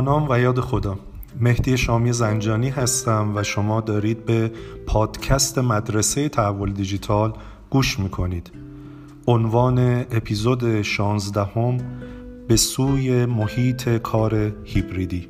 نام و یاد خدا. مهدی شامی زنجانی هستم و شما دارید به پادکست مدرسه تحول دیجیتال گوش می‌کنید. عنوان اپیزود 16 هم به سوی محیط کار هیبریدی.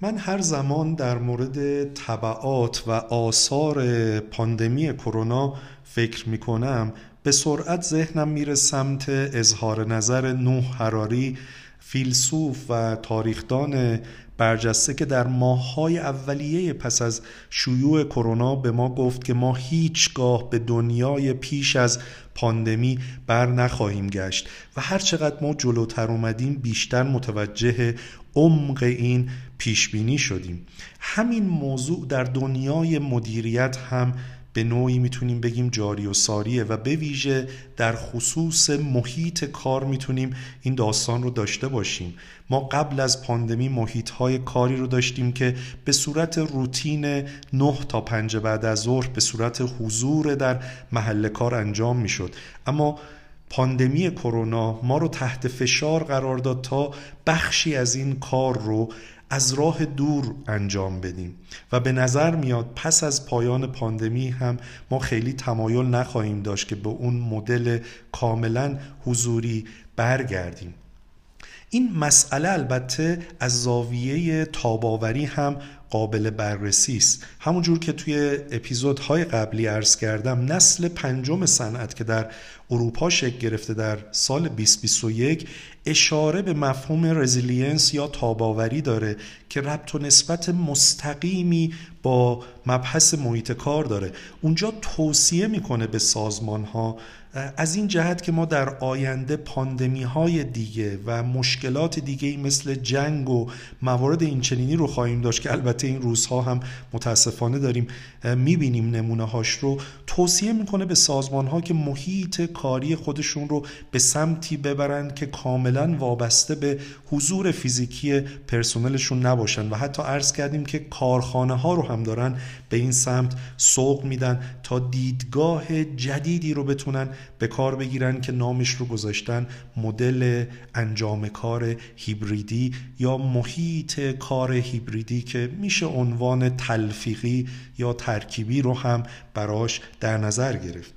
من هر زمان در مورد طبعات و آثار پاندمی کرونا فکر می کنم به سرعت ذهنم میره سمت اظهار نظر نوح حراری فیلسوف و تاریخدان برجسته که در ماههای اولیه پس از شیوع کرونا به ما گفت که ما هیچگاه به دنیای پیش از پاندمی بر نخواهیم گشت و هر چقدر ما جلوتر اومدیم بیشتر متوجه عمق این پیش بینی شدیم. همین موضوع در دنیای مدیریت هم به نوعی می‌تونیم بگیم جاری و ساریه و به ویژه در خصوص محیط کار می‌تونیم این داستان رو داشته باشیم. ما قبل از پاندمی محیط های کاری رو داشتیم که به صورت روتین 9 تا 5 بعد از ظهر به صورت حضور در محل کار انجام می‌شد. اما پاندمی کرونا ما رو تحت فشار قرار داد تا بخشی از این کار رو از راه دور انجام بدیم. و به نظر میاد پس از پایان پاندمی هم ما خیلی تمایل نخواهیم داشت که به اون مدل کاملا حضوری برگردیم. این مسئله البته از زاویه تاباوری هم قابل بررسی است. همونجور که توی اپیزودهای قبلی عرض کردم نسل پنجم صنعت که در اروپا شکل گرفته در سال 2021 اشاره به مفهوم resilience یا تاب‌آوری داره که ربط و نسبت مستقیمی با مبحث محیط کار داره. اونجا توصیه می‌کنه به سازمان ها از این جهت که ما در آینده پاندمی های دیگه و مشکلات دیگه مثل جنگ و موارد اینچنینی رو خواهیم داشت که البته این روزها هم متاسفانه داریم می‌بینیم نمونه هاش رو توصیه می‌کنه به سازمان ها که محیط کاری خودشون رو به سمتی ببرند که کاملا وابسته به حضور فیزیکی پرسنلشون نباشن. و حتی عرض کردیم که کارخانه ها رو هم دارن به این سمت سوق میدن تا دیدگاه جدیدی رو بتونن به کار بگیرن که نامش رو گذاشتن مدل انجام کار هیبریدی یا محیط کار هیبریدی که میشه عنوان تلفیقی یا ترکیبی رو هم براش در نظر گرفت.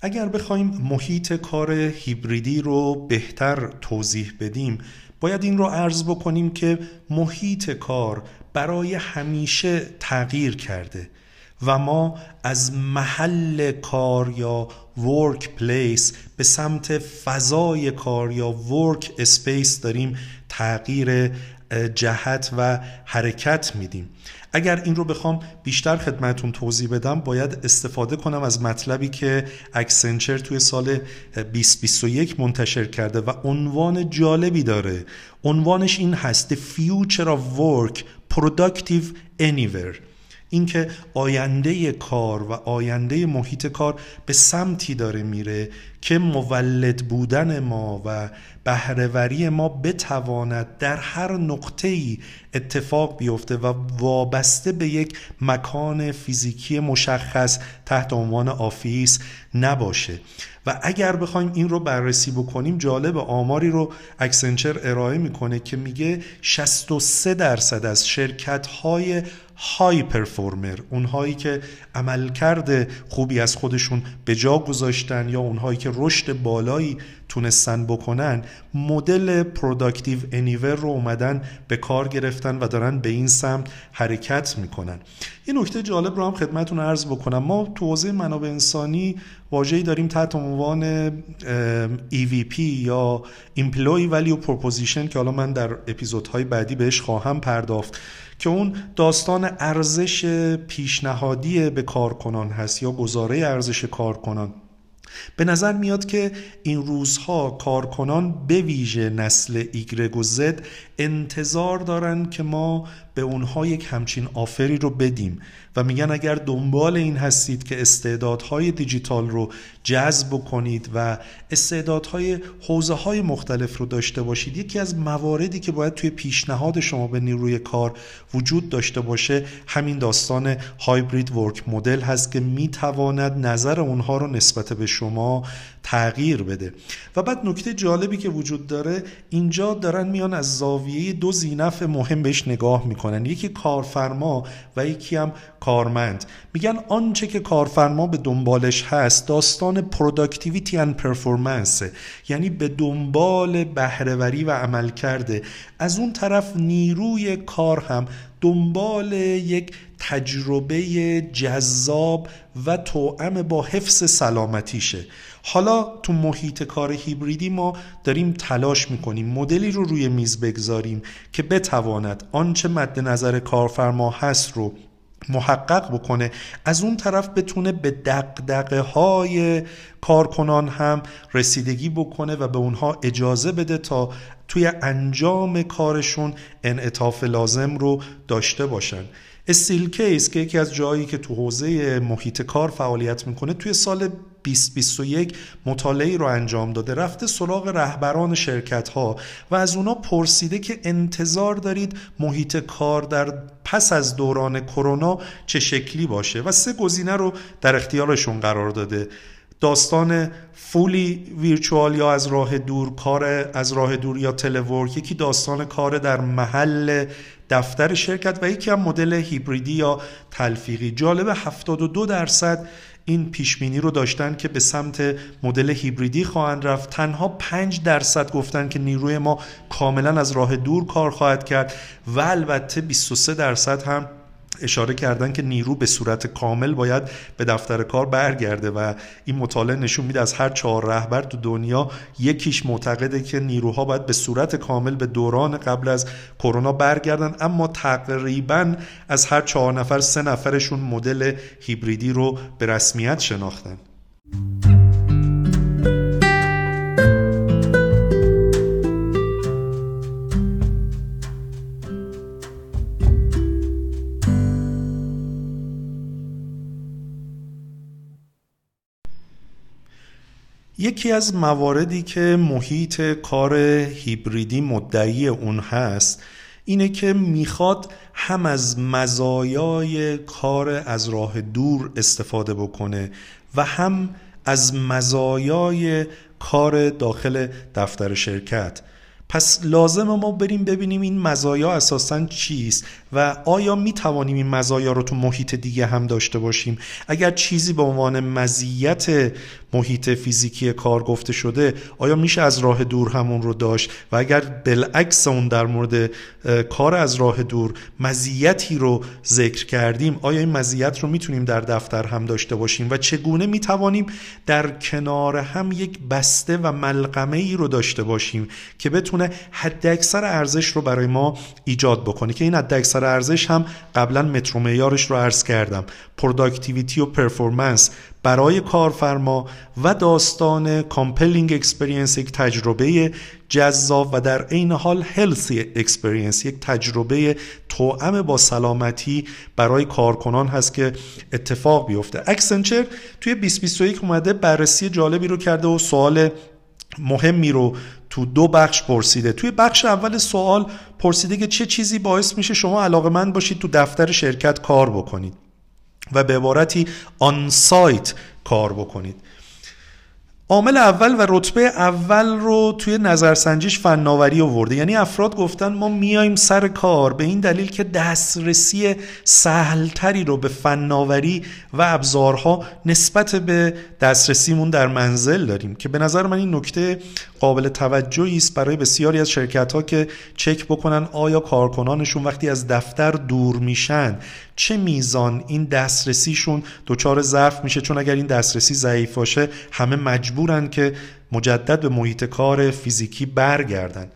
اگر بخوایم محیط کار هیبریدی رو بهتر توضیح بدیم باید این رو عرض بکنیم که محیط کار برای همیشه تغییر کرده. و ما از محل کار یا workplace به سمت فضای کار یا workspace داریم تغییر جهت و حرکت میدیم. اگر این رو بخوام بیشتر خدمتون توضیح بدم باید استفاده کنم از مطلبی که اکسنچر توی سال 2021 منتشر کرده و عنوان جالبی داره. عنوانش این هست The Future of Work Productive Anywhere. اینکه آینده کار و آینده محیط کار به سمتی داره میره که مولد بودن ما و بهره‌وری ما بتواند در هر نقطه ای اتفاق بیفته و وابسته به یک مکان فیزیکی مشخص تحت عنوان office نباشه. و اگر بخوایم این رو بررسی بکنیم جالب آماری رو Accenture ارائه می‌کنه که میگه 63 درصد از شرکت های high performer اونهایی که عملکرد خوبی از خودشون به جا گذاشتن یا اونهایی که رشد بالایی تونستن بکنن مدل productive anywhere رو اومدن به کار گرفتن و دارن به این سمت حرکت می‌کنن. یه نکته جالب رو هم خدمتون عرض بکنم. ما تو حوزه منابع انسانی واژه‌ای داریم تحت عنوان EVP یا Employee Value Proposition که حالا من در اپیزودهای بعدی بهش خواهم پرداخت که اون داستان ارزش پیشنهادی به کارکنان هست یا گزاره ارزش کارکنان. به نظر میاد که این روزها کارکنان به ویژه نسل ایگرگ و زد انتظار دارن که ما به اونها یک همچین آفری رو بدیم. و میگن اگر دنبال این هستید که استعدادهای دیجیتال رو جذب کنید و استعدادهای حوزه های مختلف رو داشته باشید یکی از مواردی که باید توی پیشنهاد شما به نیروی کار وجود داشته باشه همین داستان hybrid work model هست که می‌تواند نظر اونها رو نسبت به شما تغییر بده. و بعد نکته جالبی که وجود داره اینجا دارن میان از زاویه دو ذی‌نفع مهم بهش نگاه می‌کنن. یکی کارفرما و یکی هم کارمند. میگن آنچه که کارفرما به دنبالش هست داستان productivity and performance یعنی به دنبال بهره‌وری و عملکرده از اون طرف نیروی کار هم دنبال یک تجربه جذاب و توأم با حفظ سلامتیشه. حالا تو محیط کار هیبریدی ما داریم تلاش می‌کنیم مدلی رو روی میز بگذاریم که بتواند آنچه مد نظر کارفرما هست رو محقق بکنه. از اون طرف بتونه به دقدقه های کارکنان هم رسیدگی بکنه و به اونها اجازه بده تا توی انجام کارشون انعطاف لازم رو داشته باشن. استیل کیس که یکی از جایی که تو حوزه محیط کار فعالیت می‌کنه توی سال 2021 مطالعه رو انجام داده. رفته سراغ رهبران شرکت ها و از اونا پرسیده که انتظار دارید محیط کار در پس از دوران کرونا چه شکلی باشه. و سه گزینه رو در اختیارشون قرار داده. داستان فولی ویرچوال یا از راه دور کار از راه دور یا تلورک یکی داستان کار در محل دفتر شرکت و یکی هم مدل هیبریدی یا تلفیقی. جالب 72 درصد این پیشبینی رو داشتن که به سمت مدل هیبریدی خواهند رفت. تنها 5 درصد گفتن که نیروی ما کاملا از راه دور کار خواهد کرد و البته 23 درصد هم اشاره کردن که نیرو به صورت کامل باید به دفتر کار برگرده و این مطالعه نشون میده از هر چهار رهبر تو دنیا یکیش معتقده که نیروها باید به صورت کامل به دوران قبل از کرونا برگردن اما تقریبا از هر چهار نفر سه نفرشون مدل هیبریدی رو به رسمیت شناختن. یکی از مواردی که محیط کار هیبریدی مدعی اون هست اینه که می‌خواد هم از مزایای کار از راه دور استفاده بکنه و هم از مزایای کار داخل دفتر شرکت. پس لازم ما بریم ببینیم این مزایا اساسا چیست و آیا می توانیم این مزایا رو تو محیط دیگه هم داشته باشیم؟ اگر چیزی به عنوان مزیت محیط فیزیکی کار گفته شده آیا میشه از راه دور همون رو داشت؟ و اگر بالعکس اون در مورد کار از راه دور مزیتی رو ذکر کردیم آیا این مزیت رو می‌تونیم در دفتر هم داشته باشیم؟ و چگونه می‌توانیم در کنار هم یک بسته و ملغمه ای رو داشته باشیم که بتونه حد اکثر ارزش رو برای ما ایجاد بکنه؟ که این حد اکثر ارزش هم قبلا متر و معیارش رو عرض کردم. productivity و performance برای کارفرما و داستان compelling experience یک تجربه جذاب و در عین حال healthy experience یک تجربه توأم با سلامتی برای کارکنان هست که اتفاق بیفته. Accenture توی 2021 اومده بررسی جالبی رو کرده و سوال مهمی رو تو دو بخش پرسیده. توی بخش اول سوال پرسیده که چه چیزی باعث میشه شما علاقه من باشید تو دفتر شرکت کار بکنید و به عبارتی آن سایت کار بکنید. عامل اول و رتبه اول رو توی نظرسنجیش فناوری آورده. یعنی افراد گفتن ما میایم سر کار به این دلیل که دسترسی سهلتری رو به فناوری و ابزارها نسبت به دسترسیمون در منزل داریم. که به نظر من این نکته قابل توجهی است برای بسیاری از شرکت ها که چک بکنن آیا کارکنانشون وقتی از دفتر دور میشن چه میزان این دسترسیشون دچار ضعف میشه؟ چون اگر این دسترسی ضعیف باشه همه مجبورن که مجدد به محیط کار فیزیکی برگردن.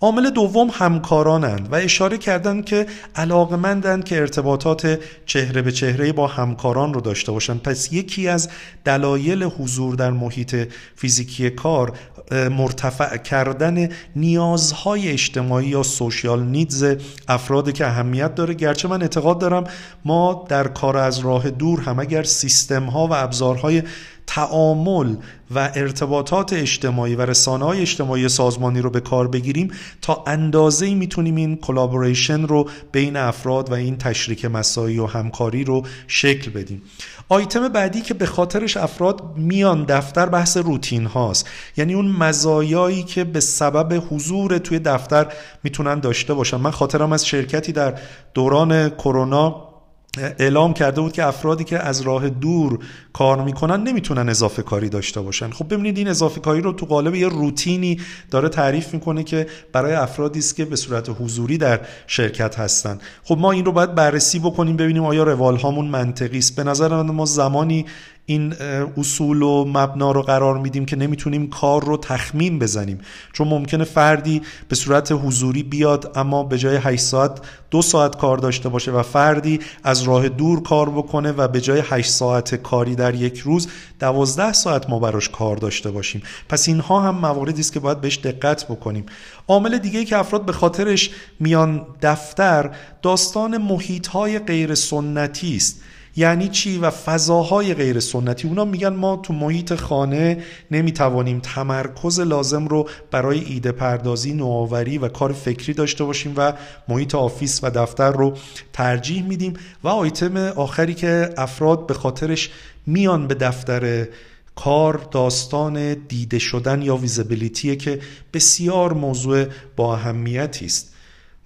عامل دوم همکارانند و اشاره کردند که علاقمندند که ارتباطات چهره به چهره با همکاران رو داشته باشند. پس یکی از دلایل حضور در محیط فیزیکی کار مرتفع کردن نیازهای اجتماعی یا social needs افرادی که اهمیت داره. گرچه من اعتقاد دارم ما در کار از راه دور هم اگر سیستم ها و ابزارهای تعامل و ارتباطات اجتماعی و رسانه های اجتماعی سازمانی رو به کار بگیریم تا اندازه‌ای می‌تونیم این collaboration رو بین افراد و این تشریک مساعی و همکاری رو شکل بدیم. آیتم بعدی که به خاطرش افراد میان دفتر بحث روتین هاست. یعنی اون مزایایی که به سبب حضور توی دفتر می‌تونن داشته باشن. من خاطرم از شرکتی در دوران کرونا اعلام کرده بود که افرادی که از راه دور کار می‌کنن نمی‌تونن اضافه کاری داشته باشن. خب ببینید این اضافه کاری رو تو قالب یه روتینی داره تعریف می‌کنه که برای افرادی است که به صورت حضوری در شرکت هستن. خب ما این رو باید بررسی بکنیم ببینیم آیا روال هامون منطقی است. به نظر من ما زمانی این اصول و مبنا رو قرار میدیم که نمی‌تونیم کار رو تخمین بزنیم. چون ممکنه فردی به صورت حضوری بیاد اما به جای 8 ساعت دو ساعت کار داشته باشه و فردی از راه دور کار بکنه و به جای 8 ساعت کاری در یک روز 12 ساعت ما براش کار داشته باشیم. پس اینها هم مواردی است که باید بهش دقت بکنیم. عامل دیگه که افراد به خاطرش میان دفتر داستان محیط های غیر سنتی است. یعنی چی و فضاهای غیر سنتی. اونا میگن ما تو محیط خانه نمی‌توانیم تمرکز لازم رو برای ایده پردازی نوآوری و کار فکری داشته باشیم و محیط office و دفتر رو ترجیح میدیم. و آیتم آخری که افراد به خاطرش میان به دفتر کار داستان دیده شدن یا ویزیبیلیتیه که بسیار موضوع با اهمیتی است.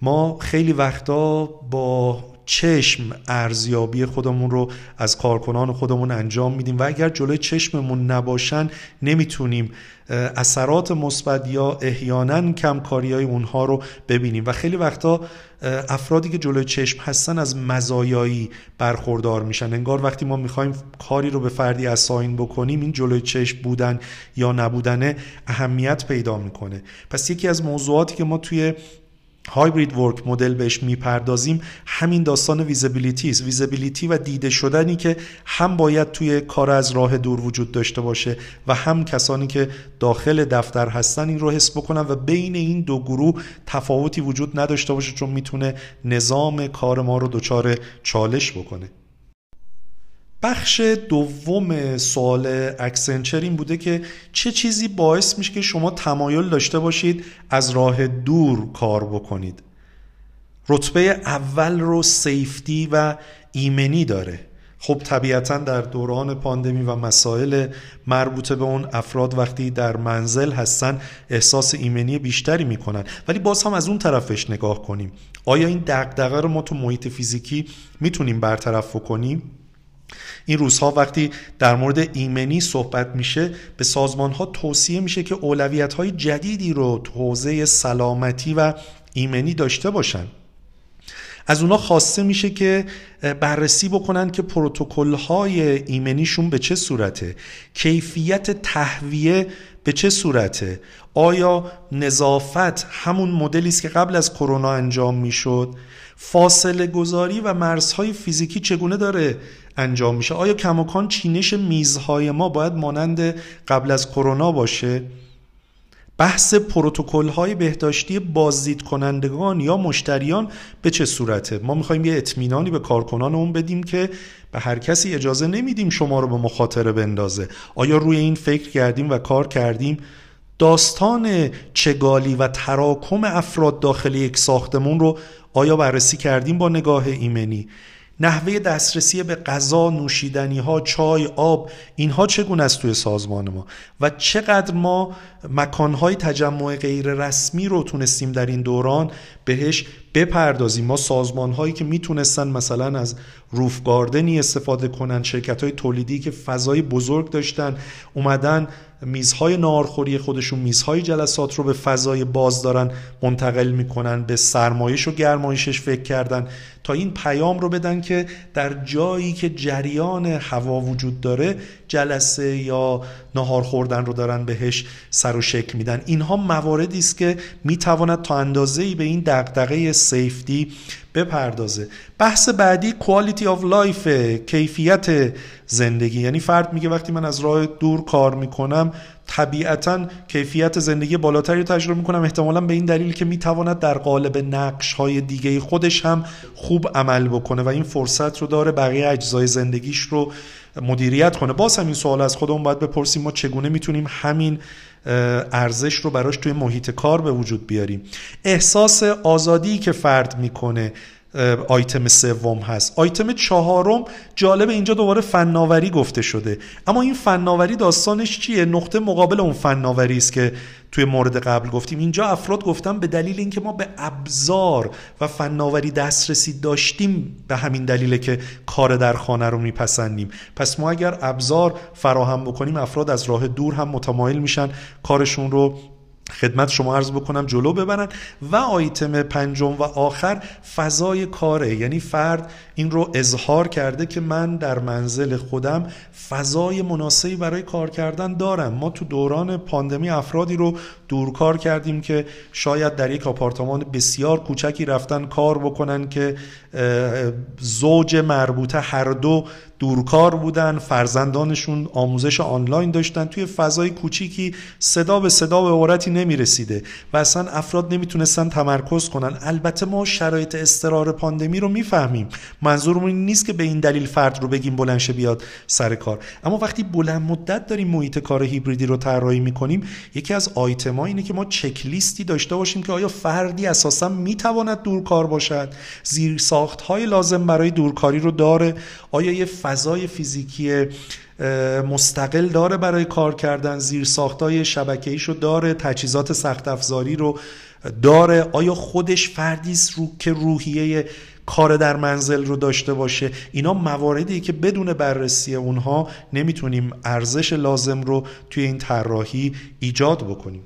ما خیلی وقتا با چشم ارزیابی خودمون رو از کارکنان خودمون انجام میدیم و اگر جلوی چشممون نباشن نمی‌تونیم اثرات مثبت یا احیانا کمکاری های اونها رو ببینیم. و خیلی وقتا افرادی که جلوی چشم هستن از مزایایی برخوردار میشن. انگار وقتی ما می‌خوایم کاری رو به فردی اساین بکنیم این جلوی چشم بودن یا نبودنه اهمیت پیدا می‌کنه. پس یکی از موضوعاتی که ما توی هایبرید ورک مدل بهش می‌پردازیم همین داستان ویزیبیلیتی است. ویزیبیلیتی و دیده شدنی که هم باید توی کار از راه دور وجود داشته باشه و هم کسانی که داخل دفتر هستن این رو حس بکنن و بین این دو گروه تفاوتی وجود نداشته باشه چون می‌تونه نظام کار ما رو دچار چالش بکنه. بخش دوم سوال Accenture این بوده که چه چیزی باعث میشه که شما تمایل داشته باشید از راه دور کار بکنید؟ رتبه اول رو safety و ایمنی داره. خب طبیعتا در دوران پاندمی و مسائل مربوطه به اون افراد وقتی در منزل هستن احساس ایمنی بیشتری می‌کنن. ولی باز هم از اون طرفش نگاه کنیم. آیا این دقدقه رو ما تو محیط فیزیکی می‌تونیم برطرف کنیم این روزها وقتی در مورد ایمنی صحبت میشه به سازمان ها توصیه میشه که اولویت های جدیدی رو تو حوزه سلامتی و ایمنی داشته باشن. از اونا خواسته میشه که بررسی بکنن که پروتکل های ایمنیشون به چه صورته کیفیت تهویه به چه صورته آیا نظافت همون مدلی است که قبل از کرونا انجام می‌شد فاصله گذاری و مرزهای فیزیکی چگونه داره انجام میشه. آیا کماکان چینش میزهای ما باید مانند قبل از کرونا باشه؟ بحث پروتکل های بهداشتی بازدید کنندگان یا مشتریان به چه صورته؟ ما می‌خوایم یه اطمینانی به کارکنانمون بدیم که به هر کسی اجازه نمیدیم شما رو به مخاطره بندازه. آیا روی این فکر کردیم و کار کردیم؟ داستان چگالی و تراکم افراد داخل یک ساختمون رو آیا بررسی کردیم با نگاه ایمنی؟ نحوه دسترسی به غذا، نوشیدنی ها، چای، آب اینها چگونه است توی سازمان ما؟ و چقدر ما مکانهای تجمع غیر رسمی رو تونستیم در این دوران بهش بپردازیم؟ ما سازمان هایی که می‌تونستن مثلا از روف گاردنی استفاده کنن شرکت های تولیدی که فضای بزرگ داشتن اومدن میزهای نارخوری خودشون میزهای جلسات رو به فضای باز دارن منتقل می‌کنن به سرمایش و گرمایشش فکر کردن. این پیام رو بدن که در جایی که جریان هوا وجود داره جلسه یا نهار خوردن رو دارن بهش سر و شکل میدن. اینها مواردی است که می‌تواند تا اندازه ای به این دغدغه سیفتی بپردازه. بحث بعدی quality of life کیفیت زندگی. یعنی فرد میگه وقتی من از راه دور کار می‌کنم طبیعتا کیفیت زندگی بالاتری تجربه می‌کنم. احتمالا به این دلیل که می‌تواند در قالب نقش های دیگه خودش هم خوب عمل بکنه و این فرصت رو داره بقیه اجزای زندگیش رو مدیریت کنه. باز همین سوال از خودمون باید بپرسیم ما چگونه می‌تونیم همین ارزش رو براش توی محیط کار به وجود بیاریم؟ احساس آزادی که فرد می‌کنه آیتم سوم هست. آیتم چهارم جالب اینجا دوباره فناوری گفته شده. اما این فناوری داستانش چیه؟ نقطه مقابل اون فناوری است که توی مورد قبل گفتیم. اینجا افراد گفتم به دلیل اینکه ما به ابزار و فناوری دسترسی داشتیم به همین دلیله که کار در خانه رو میپسندیم. پس ما اگر ابزار فراهم بکنیم افراد از راه دور هم متمایل میشن کارشون رو خدمت شما عرض بکنم جلو ببرن. و آیتم پنجم و آخر فضای کاره. یعنی فرد این رو اظهار کرده که من در منزل خودم فضای مناسبی برای کار کردن دارم. ما تو دوران پاندمی افرادی رو دورکار کردیم که شاید در یک آپارتمان بسیار کوچکی رفتن کار بکنن که زوج مربوطه هر دو دورکار بودن فرزندانشون آموزش آنلاین داشتن توی فضای کوچیکی صدا به صدا به عورتی نمی‌رسیده و اصلا افراد نمی‌تونستن تمرکز کنن. البته ما شرایط استرار پاندمی رو می‌فهمیم. منظورمون این نیست که به این دلیل فرد رو بگیم بلنشه بیاد سر کار. اما وقتی بلند مدت داریم محیط کار هیبریدی رو طراحی می‌کنیم یکی از آیتما اینه که ما چک لیستی داشته باشیم که آیا فردی اساسا می‌تواند دورکار باشد؟ زیر ساخت های لازم برای دورکاری رو داره. آیا یه فضای فیزیکی مستقل داره برای کار کردن زیر ساختای شبکه‌ای رو داره تجهیزات سخت افزاری رو داره. آیا خودش فردی رو که روحیه کار در منزل رو داشته باشه؟ اینا مواردی که بدون بررسی اونها نمی‌تونیم ارزش لازم رو توی این طراحی ایجاد بکنیم.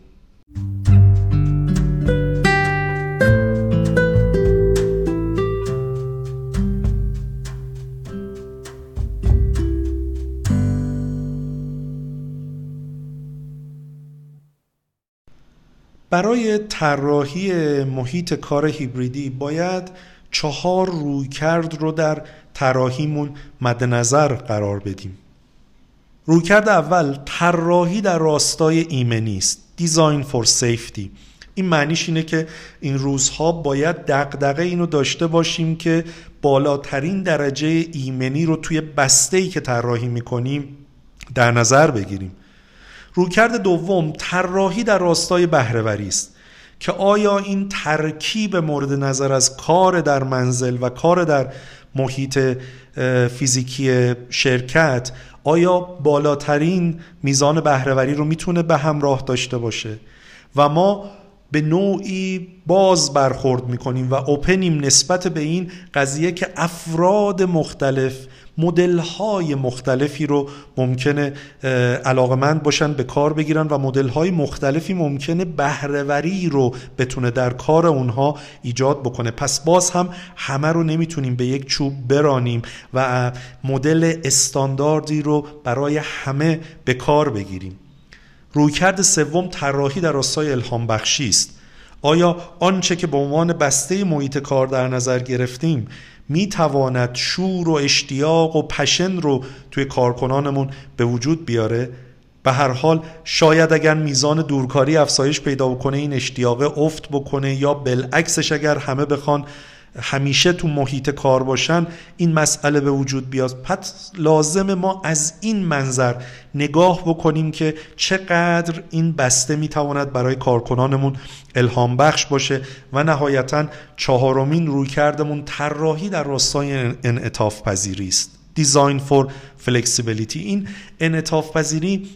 برای طراحی محیط کار هیبریدی باید چهار رویکرد رو در طراحیمون مد نظر قرار بدیم. رویکرد اول طراحی در راستای ایمنی است دیزاین فور سیفتی این معنیش اینه که این روزها باید دقدقه اینو داشته باشیم که بالاترین درجه ایمنی رو توی بسته ای که طراحی می‌کنیم در نظر بگیریم. رویکرد دوم طراحی در راستای بهرهوری است که آیا این ترکیب مورد نظر از کار در منزل و کار در محیط فیزیکی شرکت آیا بالاترین میزان بهرهوری رو می‌تونه به همراه داشته باشه؟ و ما به نوعی باز برخورد می‌کنیم و اوپنیم نسبت به این قضیه که افراد مختلف مدل های مختلفی رو ممکنه علاقمند باشن به کار بگیرن و مدل های مختلفی ممکنه بهرهوری رو بتونه در کار اونها ایجاد بکنه. پس باز هم همه رو نمی‌تونیم به یک چوب برانیم و مدل استانداردی رو برای همه به کار بگیریم. رویکرد سوم طراحی در راستای الهام بخشی است. آیا آنچه که به عنوان بسته محیط کار در نظر گرفتیم می تواند شور و اشتیاق و پشن رو توی کارکنانمون به وجود بیاره؟ به هر حال شاید اگر میزان دورکاری افزایش پیدا بکنه این اشتیاق افت بکنه یا بالعکسش اگر همه بخوان همیشه تو محیط کار باشن این مسئله به وجود بیاد. پس لازم ما از این منظر نگاه بکنیم که چقدر این بسته می‌تواند برای کارکنانمون الهام بخش باشه و نهایتا چهارمین روی کردمون طراحی در راستای انعطاف پذیری است. دیزاین فور فلکسیبیلیتی این انعطاف پذیری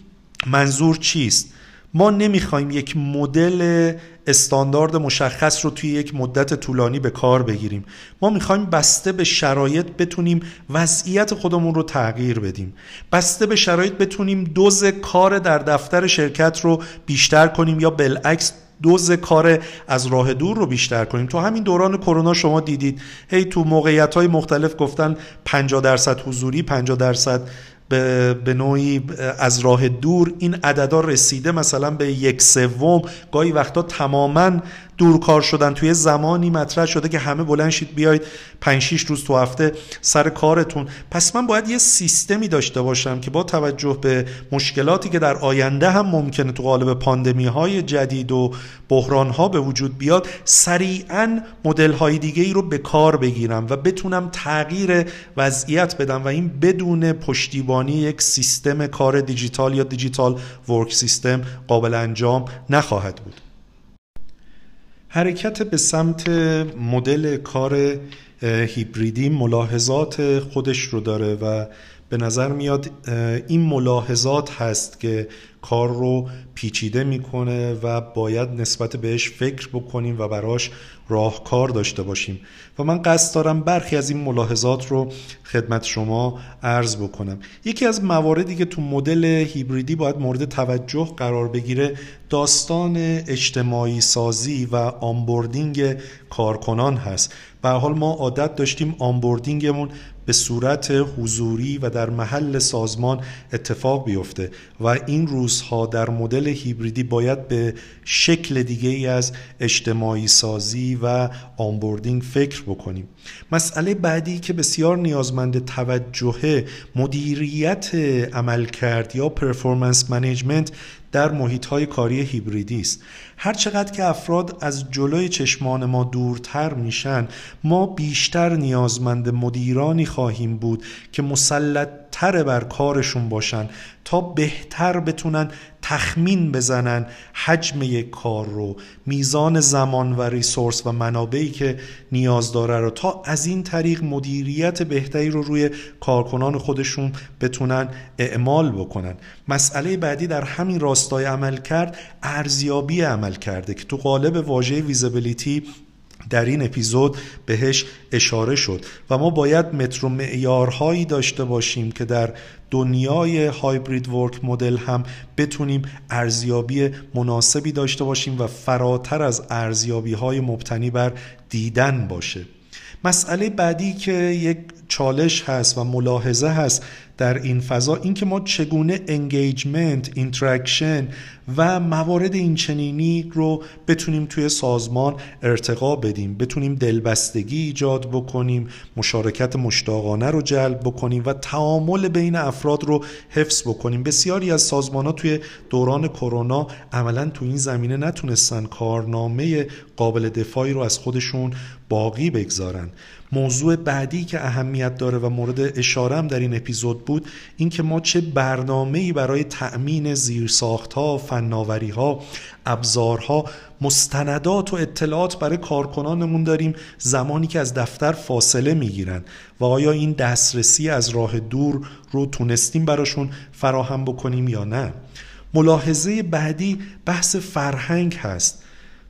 منظور چیست؟ ما نمی‌خوایم یک مدل استاندارد مشخص رو توی یک مدت طولانی به کار بگیریم. ما می‌خوایم بسته به شرایط بتونیم وضعیت خودمون رو تغییر بدیم. بسته به شرایط بتونیم دوز کار در دفتر شرکت رو بیشتر کنیم یا بالعکس دوز کار از راه دور رو بیشتر کنیم. تو همین دوران کرونا شما دیدید. هی تو موقعیت های مختلف گفتن 50 درصد حضوری 50 درصد به نوعی از راه دور این عددا رسیده مثلا به یک سوم. گاهی وقتا تماما دورکار شدن. توی زمانی مطرح شده که همه بلند شید بیاید 5 6 روز تو هفته سر کارتون. پس من باید یه سیستمی داشته باشم که با توجه به مشکلاتی که در آینده هم ممکنه تو قالب پاندمی های جدید و بحران ها به وجود بیاد سریعا مدل های دیگه ای رو به کار بگیرم و بتونم تغییر وضعیت بدم و این بدون پشتیبانی یک سیستم کار دیجیتال یا دیجیتال ورک سیستم قابل انجام نخواهد بود. حرکت به سمت مدل کار هیبریدی ملاحظات خودش رو داره و به نظر میاد این ملاحظات هست که کار رو پیچیده می‌کنه و باید نسبت بهش فکر بکنیم و براش راهکار داشته باشیم. و من قصد دارم برخی از این ملاحظات رو خدمت شما عرض بکنم. یکی از مواردی که تو مدل هیبریدی باید مورد توجه قرار بگیره داستان اجتماعی سازی و آنبوردینگ کارکنان هست. به حال ما عادت داشتیم onboarding مون به صورت حضوری و در محل سازمان اتفاق بیفته و این روزها در مدل هیبریدی باید به شکل دیگه ای از اجتماعی سازی و onboarding فکر بکنیم. مسئله بعدی که بسیار نیازمند توجه مدیریت عملکرد یا performance management در محیط های کاری هیبریدی است. هر چقدر که افراد از جلوی چشمان ما دورتر میشن ما بیشتر نیازمند مدیرانی خواهیم بود که مسلط تر بر کارشون باشن تا بهتر بتونن تخمین بزنن حجم یک کار رو میزان زمان و ریسورس و منابعی که نیاز داره رو تا از این طریق مدیریت بهتری رو روی کارکنان خودشون بتونن اعمال بکنن. مسئله بعدی در همین راستای عمل کرد ارزیابی عمل کرده که تو قالب واژه ویزیبیلیتی در این اپیزود بهش اشاره شد و ما باید مترو معیارهایی داشته باشیم که در دنیای هایبرید ورک مدل هم بتونیم ارزیابی مناسبی داشته باشیم و فراتر از ارزیابی های مبتنی بر دیدن باشه. مسئله بعدی که یک چالش هست و ملاحظه هست در این فضا اینکه ما چگونه engagement interaction و موارد اینچنینی رو بتونیم توی سازمان ارتقا بدیم. بتونیم دلبستگی ایجاد بکنیم مشارکت مشتاقانه رو جلب بکنیم و تعامل بین افراد رو حفظ بکنیم. بسیاری از سازمان ها توی دوران کرونا عملا تو این زمینه نتونستن کارنامه قابل دفاعی رو از خودشون باقی بگذارن. موضوع بعدی که اهمیت داره و مورد اشارم در این اپیزود بود اینکه ما چه برنامه‌ای برای تأمین زیرساختها، فناوریها، ابزارها، مستندات و اطلاعات برای کارکنانمون داریم زمانی که از دفتر فاصله می‌گیرن و آیا این دسترسی از راه دور رو تونستیم براشون فراهم بکنیم یا نه؟ ملاحظه بعدی بحث فرهنگ هست.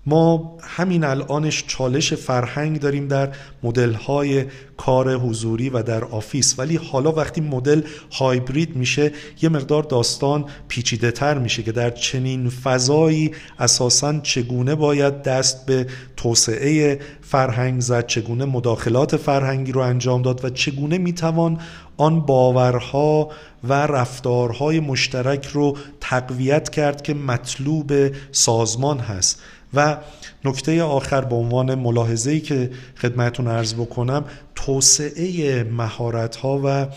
ما همین الانش چالش فرهنگ داریم در مدل های کار حضوری و در آفیس. ولی حالا وقتی مدل هایبرید میشه یه مقدار داستان پیچیده تر میشه که در چنین فضایی اساسا چگونه باید دست به توسعه فرهنگ زد چگونه مداخلات فرهنگی رو انجام داد و چگونه می‌توان آن باورها و رفتارهای مشترک رو تقویت کرد که مطلوب سازمان هست. و نکته آخر به عنوان ملاحظه‌ای که خدمتون عرض بکنم توسعه مهارت ها و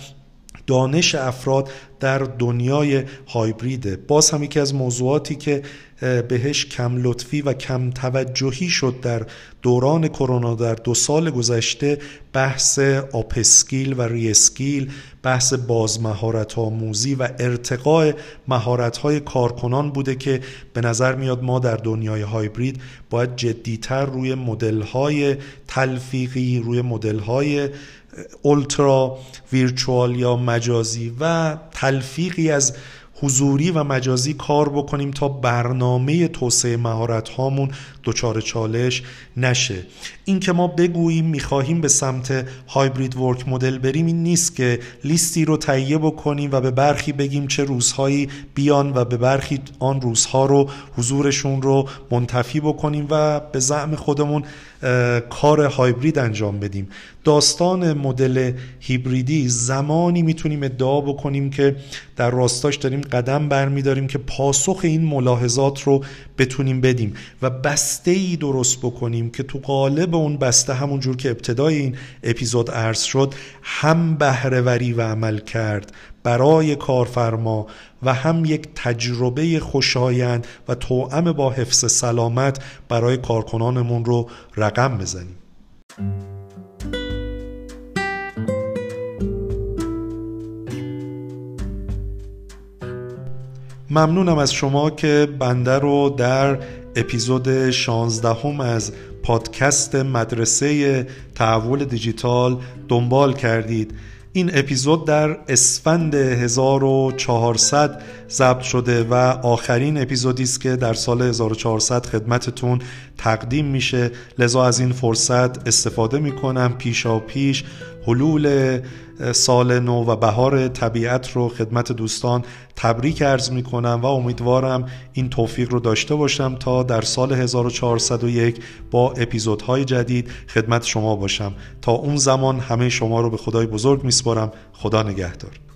دانش افراد در دنیای هایبریده. باز هم یکی از موضوعاتی که بهش کم لطفی و کم توجهی شد در دوران کرونا در دو سال گذشته بحث upskill و reskill بحث بازمهارت آموزی و ارتقاء مهارت های کارکنان بوده که به نظر میاد ما در دنیای هایبرید باید جدیتر روی مدل های تلفیقی روی مدل های ultra virtual یا مجازی و تلفیقی از حضوری و مجازی کار بکنیم تا برنامه توسعه مهارت هامون دچار چالش نشه. این که ما بگوییم می‌خواهیم به سمت هایبرید ورک مدل بریم این نیست که لیستی رو تهیه بکنیم و به برخی بگیم چه روزهایی بیان و به برخی آن روزها رو حضورشون رو منتفی بکنیم و به زعم خودمون کار هایبرید انجام بدیم. داستان مدل هیبریدی زمانی می‌تونیم ادعا بکنیم که در راستاش داریم قدم برمیداریم که پاسخ این ملاحظات رو بتونیم بدیم و بسته ای درست بکنیم که تو قالب اون بسته همون جور که ابتدای این اپیزود عرض شد هم بهرهوری و عمل کرد. برای کارفرما و هم یک تجربه خوشایند و توأم با حفظ سلامت برای کارکنانمون رو رقم بزنیم. ممنونم از شما که بنده رو در اپیزود 16 هم از پادکست مدرسه تحول دیجیتال دنبال کردید. این اپیزود در اسفند 1400 ضبط شده و آخرین اپیزودی است که در سال 1400 خدمتتون تقدیم میشه. لذا از این فرصت استفاده می‌کنم پیشا پیش حلول سال نو و بهار طبیعت رو خدمت دوستان تبریک ارز می‌کنم و امیدوارم این توفیق رو داشته باشم تا در سال 1401 با اپیزودهای جدید خدمت شما باشم. تا اون زمان همه شما رو به خدای بزرگ میسپارم. خدا نگهدار.